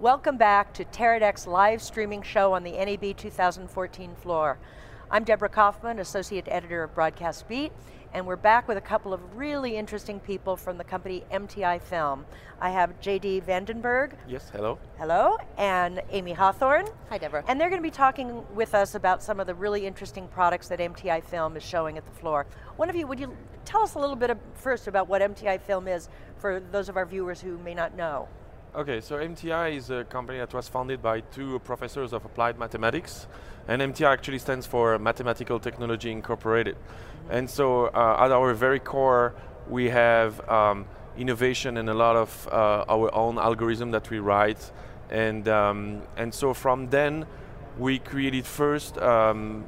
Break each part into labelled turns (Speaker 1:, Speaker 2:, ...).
Speaker 1: Welcome back to Teradek's live streaming show on the NAB 2014 floor. I'm Deborah Kaufman, Associate Editor of Broadcast Beat, and we're back with a couple of really interesting people from the company MTI Film. I have JD Vandenberg.
Speaker 2: Yes, hello.
Speaker 1: Hello, and Amy Hawthorne.
Speaker 3: Hi, Deborah.
Speaker 1: And they're going to be talking with us about some of the really interesting products that MTI Film is showing at the floor. One of you, would you tell us a little bit of, first about what MTI Film is for those of our viewers who may not know?
Speaker 2: Okay, so MTI is a company that was founded by two professors of applied mathematics, and MTI actually stands for Mathematical Technology Incorporated. And so uh, at our very core, we have um, innovation and a lot of uh, our own algorithm that we write. And, um, and so from then, we created first um,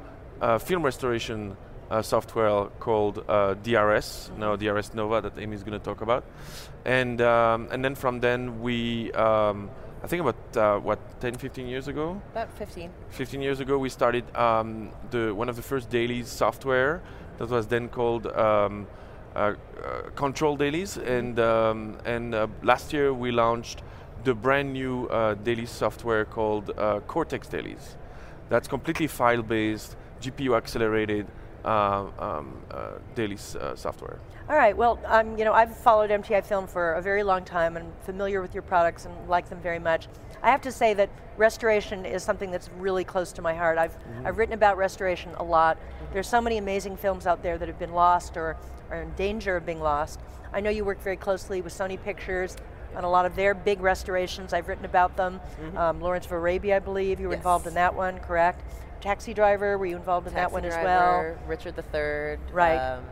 Speaker 2: film restoration uh, software called uh, DRS, now DRS Nova that Amy is going to talk about. And, um, and then from then we, um, I think about uh, what 10, 15 years ago.
Speaker 3: About 15.
Speaker 2: 15 years ago, we started um, the one of the first dailies software that was then called um, uh, uh, Control Dailies, and um, and uh, last year we launched the brand new uh, daily software called uh, Cortex Dailies. That's completely file-based, GPU accelerated, uh, um, uh, daily uh, software.
Speaker 1: All right, well, um, you know, I've followed MTI Film for a very long time and familiar with your products and like them very much. I have to say that restoration is something that's really close to my heart. I've, mm -hmm. I've written about restoration a lot. There's so many amazing films out there that have been lost or are in danger of being lost. I know you work very closely with Sony Pictures on a lot of their big restorations. I've written about them. Mm -hmm. um, Lawrence of Arabia, I believe, you were yes. involved in that one, correct? Taxi Driver, were you involved in
Speaker 3: Taxi
Speaker 1: that one
Speaker 3: driver,
Speaker 1: as well?
Speaker 3: Richard III.
Speaker 1: Right. Um,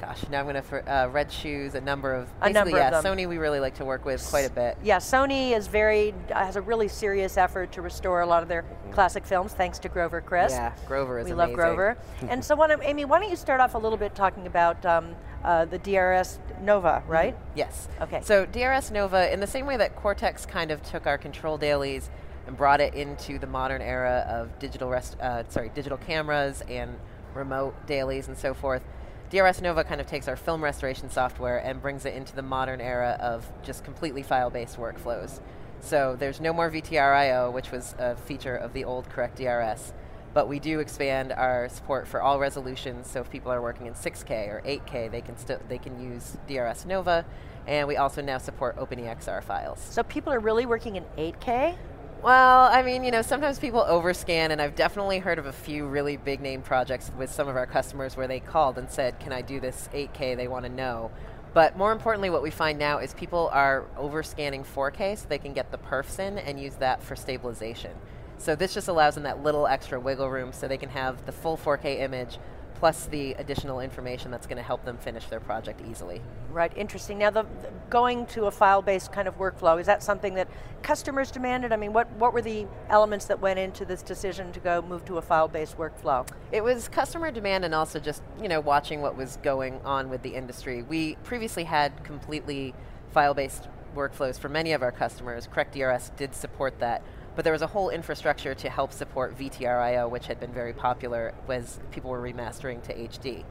Speaker 3: gosh, now I'm going to, uh, Red Shoes, a number of,
Speaker 1: a number
Speaker 3: yeah,
Speaker 1: of them.
Speaker 3: Sony we really like to work with quite a bit.
Speaker 1: Yeah, Sony is very, has a really serious effort to restore a lot of their mm -hmm. classic films, thanks to Grover Crisp.
Speaker 3: Yeah, Grover is
Speaker 1: We
Speaker 3: amazing.
Speaker 1: love Grover. and so, Amy, why don't you start off a little bit talking about um, uh, the DRS Nova, right? Mm
Speaker 3: -hmm. Yes.
Speaker 1: Okay.
Speaker 3: So DRS Nova, in the same way that Cortex kind of took our control dailies and brought it into the modern era of digital rest, uh, sorry, digital cameras and remote dailies and so forth. DRS Nova kind of takes our film restoration software and brings it into the modern era of just completely file-based workflows. So there's no more VTR.io, which was a feature of the old Correct DRS, but we do expand our support for all resolutions. So if people are working in 6K or 8K, they can still they can use DRS Nova, and we also now support OpenEXR files.
Speaker 1: So people are really working in 8K?
Speaker 3: Well, I mean, you know, sometimes people overscan, and I've definitely heard of a few really big name projects with some of our customers where they called and said, Can I do this 8K? They want to know. But more importantly, what we find now is people are overscanning 4K so they can get the perfs in and use that for stabilization. So this just allows them that little extra wiggle room so they can have the full 4K image plus the additional information that's going to help them finish their project easily.
Speaker 1: Right, interesting. Now, the, the going to a file-based kind of workflow, is that something that customers demanded? I mean, what, what were the elements that went into this decision to go move to a file-based workflow?
Speaker 3: It was customer demand and also just, you know, watching what was going on with the industry. We previously had completely file-based workflows for many of our customers. Correct DRS did support that, but there was a whole infrastructure to help support VTR.io, which had been very popular as people were remastering to HD.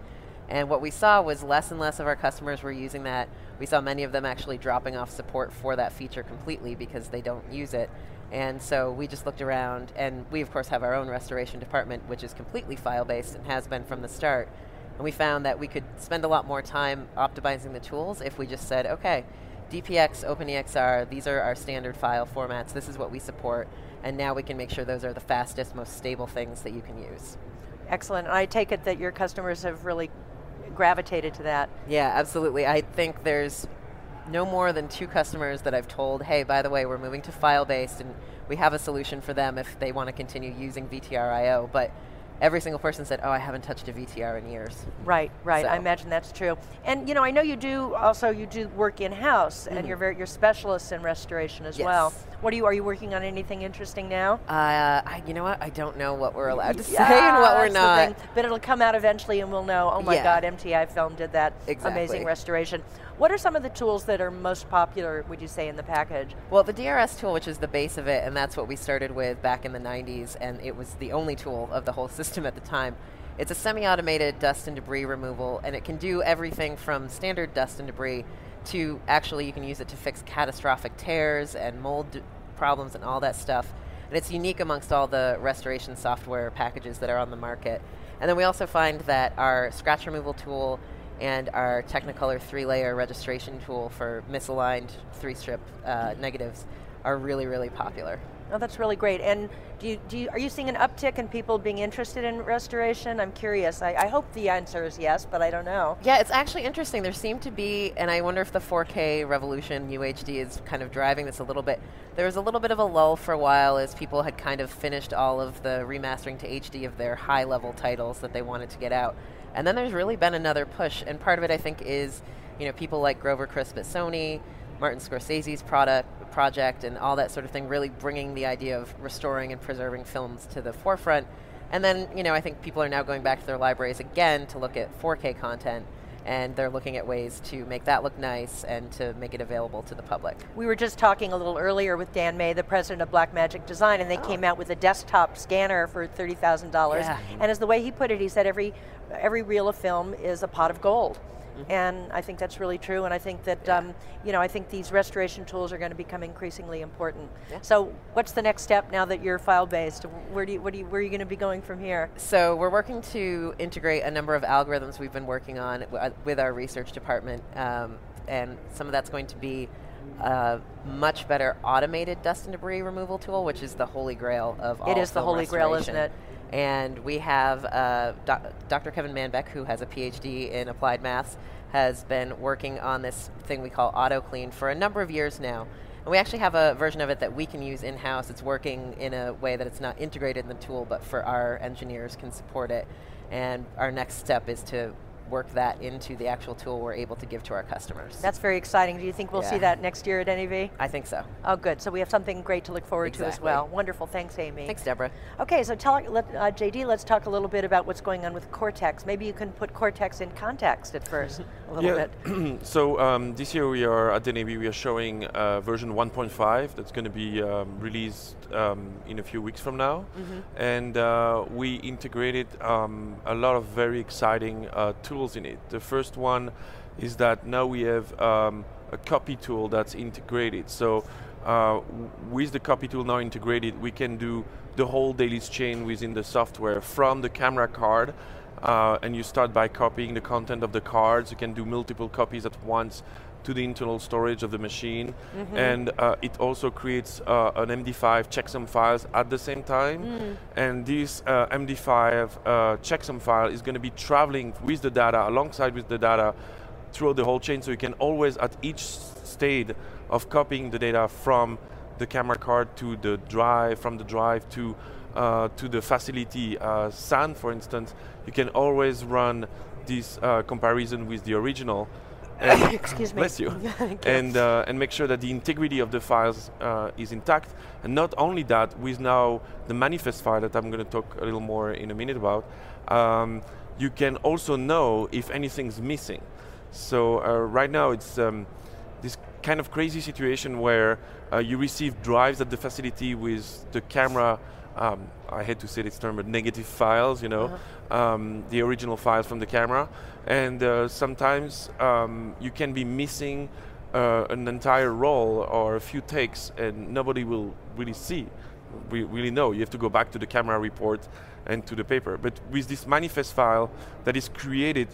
Speaker 3: And what we saw was less and less of our customers were using that. We saw many of them actually dropping off support for that feature completely because they don't use it. And so we just looked around, and we of course have our own restoration department, which is completely file-based and has been from the start. And we found that we could spend a lot more time optimizing the tools if we just said, okay, DPX, OpenEXR, these are our standard file formats, this is what we support, and now we can make sure those are the fastest, most stable things that you can use.
Speaker 1: Excellent, I take it that your customers have really gravitated to that.
Speaker 3: Yeah, absolutely. I think there's no more than two customers that I've told, hey, by the way, we're moving to file-based, and we have a solution for them if they want to continue using VTR.io, but every single person said, oh, I haven't touched a VTR in years.
Speaker 1: Right, right, so. I imagine that's true. And you know, I know you do also, you do work in-house, mm -hmm. and mm-hmm. you're very, you're specialists in restoration as
Speaker 3: yes.
Speaker 1: well. What are you, are you working on anything interesting now?
Speaker 3: Uh, I, you know what, I don't know what we're allowed to say and what we're not.
Speaker 1: But it'll come out eventually and we'll know, oh my
Speaker 3: yeah.
Speaker 1: God, MTI Film did that
Speaker 3: exactly.
Speaker 1: amazing restoration. What are some of the tools that are most popular, would you say, in the package?
Speaker 3: Well, the DRS tool, which is the base of it, and that's what we started with back in the 90s, and it was the only tool of the whole system at the time. It's a semi-automated dust and debris removal, and it can do everything from standard dust and debris to actually you can use it to fix catastrophic tears and mold problems and all that stuff. And it's unique amongst all the restoration software packages that are on the market. And then we also find that our scratch removal tool and our Technicolor three-layer registration tool for misaligned three-strip uh, negatives are really, really popular.
Speaker 1: Oh, that's really great. And do you, do you, are you seeing an uptick in people being interested in restoration? I'm curious. I, I, hope the answer is yes, but I don't know.
Speaker 3: Yeah, it's actually interesting. There seem to be, and I wonder if the 4K revolution UHD is kind of driving this a little bit. There was a little bit of a lull for a while as people had kind of finished all of the remastering to HD of their high level titles that they wanted to get out. And then there's really been another push, and part of it I think is, you know, people like Grover Crisp at Sony, Martin Scorsese's product, project and all that sort of thing, really bringing the idea of restoring and preserving films to the forefront. And then, you know, I think people are now going back to their libraries again to look at 4K content and they're looking at ways to make that look nice and to make it available to the public.
Speaker 1: We were just talking a little earlier with Dan May, the president of Blackmagic Design, and they oh. came out with a desktop scanner for $30,000. Yeah. And as the way he put it, he said every, every reel of film is a pot of gold. Mm-hmm. And I think that's really true, and I think that, yeah. um, you know, I think these restoration tools are going to become increasingly important. Yeah. So what's the next step now that you're file-based? Where, do you, what do you, where are you going to be going from here?
Speaker 3: So we're working to integrate a number of algorithms we've been working on uh, with our research department, um, and some of that's going to be a much better automated dust and debris removal tool, which is the holy grail of all
Speaker 1: It is the holy grail, isn't it?
Speaker 3: And we have uh, Dr. Kevin Manbeck, who has a PhD in applied maths, has been working on this thing we call AutoClean for a number of years now. And we actually have a version of it that we can use in-house. It's working in a way that it's not integrated in the tool, but for our engineers can support it. And our next step is to work that into the actual tool we're able to give to our customers.
Speaker 1: That's very exciting. Do you think we'll yeah. see that next year at NAB?
Speaker 3: I think so.
Speaker 1: Oh, good. So we have something great to look forward exactly. to as well. Wonderful. Thanks, Amy.
Speaker 3: Thanks, Deborah.
Speaker 1: Okay, so tell let, uh, JD, let's talk a little bit about what's going on with Cortex. Maybe you can put Cortex in context at first, a little yeah.
Speaker 2: bit. so um, this year we are at NAB. We are showing uh, version 1.5 that's going to be um, released um, in a few weeks from now, mm-hmm. and uh, we integrated um, a lot of very exciting uh, tools in it. The first one is that now we have um, a copy tool that's integrated. So uh, with the copy tool now integrated, we can do the whole dailies chain within the software from the camera card uh, and you start by copying the content of the cards. You can do multiple copies at once to the internal storage of the machine. Mm -hmm. And uh, it also creates uh, an MD5 checksum files at the same time. Mm. And this uh, MD5 uh, checksum file is going to be traveling with the data, alongside with the data, throughout the whole chain. So you can always, at each state of copying the data from the camera card to the drive, from the drive to uh, to the facility uh, SAN, for instance, you can always run this uh, comparison with the original
Speaker 1: Excuse
Speaker 2: me. Bless you. and uh, and make sure that the integrity of the files uh, is intact. And not only that, with now the manifest file that I'm going to talk a little more in a minute about, um, you can also know if anything's missing. So uh, right now it's um, this kind of crazy situation where uh, you receive drives at the facility with the camera um, I hate to say this term, but negative files, you know, uh-huh. um, the original files from the camera. And uh, sometimes um, you can be missing uh, an entire roll or a few takes and nobody will really see, we really know. You have to go back to the camera report and to the paper. But with this manifest file that is created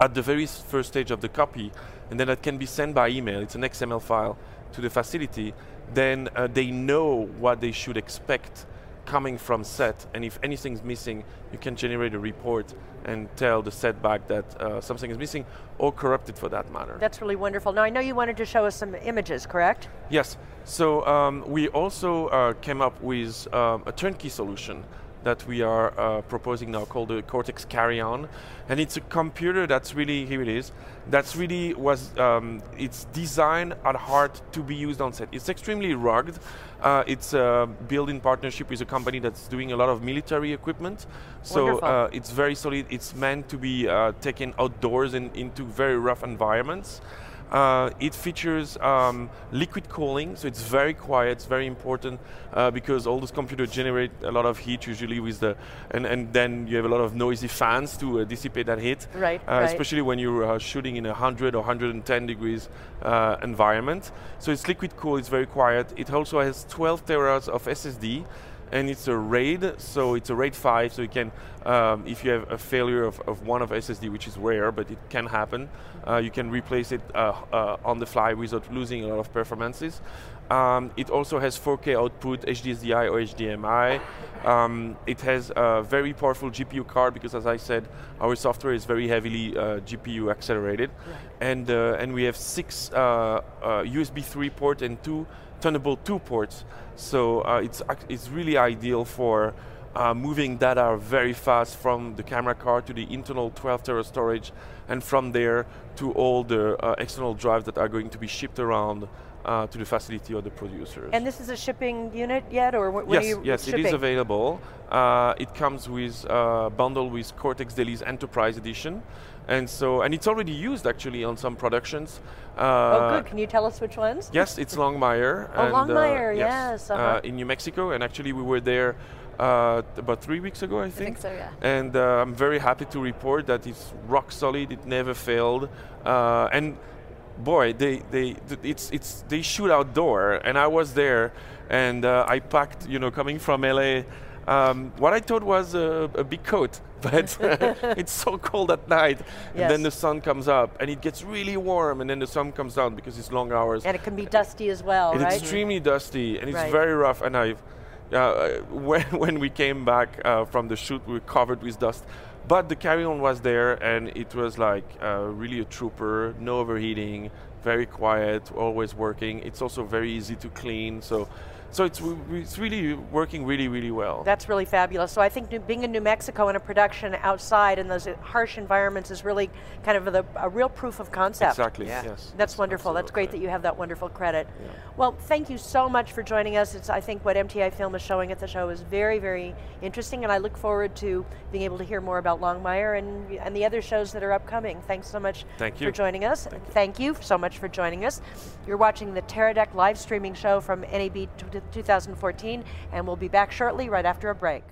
Speaker 2: at the very first stage of the copy, and then that can be sent by email, it's an XML file to the facility, then uh, they know what they should expect coming from set, and if anything's missing, you can generate a report and tell the setback that uh, something is missing, or corrupted for that matter.
Speaker 1: That's really wonderful. Now I know you wanted to show us some images, correct?
Speaker 2: Yes, so um, we also uh, came up with um, a turnkey solution that we are uh, proposing now called the Cortex Carry-On, and it's a computer that's really here it is. That's really was um, it's designed at heart to be used on set. It's extremely rugged. Uh, it's uh, built in partnership with a company that's doing a lot of military equipment. So uh, it's very solid. It's meant to be uh, taken outdoors and into very rough environments. Uh, it features um, liquid cooling, so it's very quiet, it's very important uh, because all those computers generate a lot of heat usually with the, and, and then you have a lot of noisy fans to uh, dissipate that heat.
Speaker 1: Right,
Speaker 2: uh,
Speaker 1: right.
Speaker 2: Especially when you're uh, shooting in a 100 or 110 degrees uh, environment. So it's liquid cool, it's very quiet. It also has 12 teras of SSD, and it's a RAID, so it's a RAID 5, so you can, um, if you have a failure of, of, one of SSD, which is rare, but it can happen, uh, you can replace it uh, uh, on the fly without losing a lot of performances. Um, it also has 4K output, HDSDI or HDMI. Um, it has a very powerful GPU card because, as I said, our software is very heavily uh, GPU accelerated, right. and uh, and we have six USB uh, 3 port and two Thunderbolt 2 ports. So uh, it's, it's really ideal for uh, moving data very fast from the camera card to the internal 12 tera storage and from there to all the uh, external drives that are going to be shipped around uh, to the facility of the producers.
Speaker 1: And this is a shipping unit yet, or when
Speaker 2: yes,
Speaker 1: are you
Speaker 2: Yes,
Speaker 1: shipping?
Speaker 2: it is available. Uh, it comes with uh, bundle with Cortex Dailies Enterprise Edition, and so and it's already used actually on some productions.
Speaker 1: Uh, oh, good. Can you tell us which ones?
Speaker 2: Yes, it's Longmire.
Speaker 1: oh,
Speaker 2: and,
Speaker 1: Longmire,
Speaker 2: yes,
Speaker 1: yes. Uh-huh.
Speaker 2: Uh, in New Mexico, and actually we were there uh, about three weeks ago, I
Speaker 3: think. I think so, yeah.
Speaker 2: And uh, I'm very happy to report that it's rock solid. It never failed, uh, and boy, they, they, it's, it's, they shoot outdoor, and I was there, and uh, I packed, you know, coming from LA, um, what I thought was a, a big coat, but it's so cold at night, yes. and then the sun comes up, and it gets really warm, and then the sun comes down because it's long hours.
Speaker 1: And it can be dusty as well,
Speaker 2: it's
Speaker 1: right?
Speaker 2: extremely dusty, and it's
Speaker 1: right.
Speaker 2: very rough, and I, uh, when, when we came back uh, from the shoot, we were covered with dust. But the carry-on was there, and it was like uh, really a trooper, no overheating, very quiet, always working. It's also very easy to clean, so so it's, it's really working really, really well.
Speaker 1: That's really fabulous. So I think being in New Mexico in a production outside in those harsh environments is really kind of the, a real proof of concept.
Speaker 2: Exactly, yeah. yes.
Speaker 1: That's wonderful. That's great that you have that wonderful credit. Yeah. Well, thank you so much for joining us. It's, I think what MTI Film is showing at the show is very, very interesting, and I look forward to being able to hear more about Longmire and, and the other shows that are upcoming. Thanks so much
Speaker 2: thank you.
Speaker 1: for joining us.
Speaker 2: Thank you.
Speaker 1: thank you so much for joining us. You're watching the Teradek live streaming show from NAB 2014, and we'll be back shortly right after a break.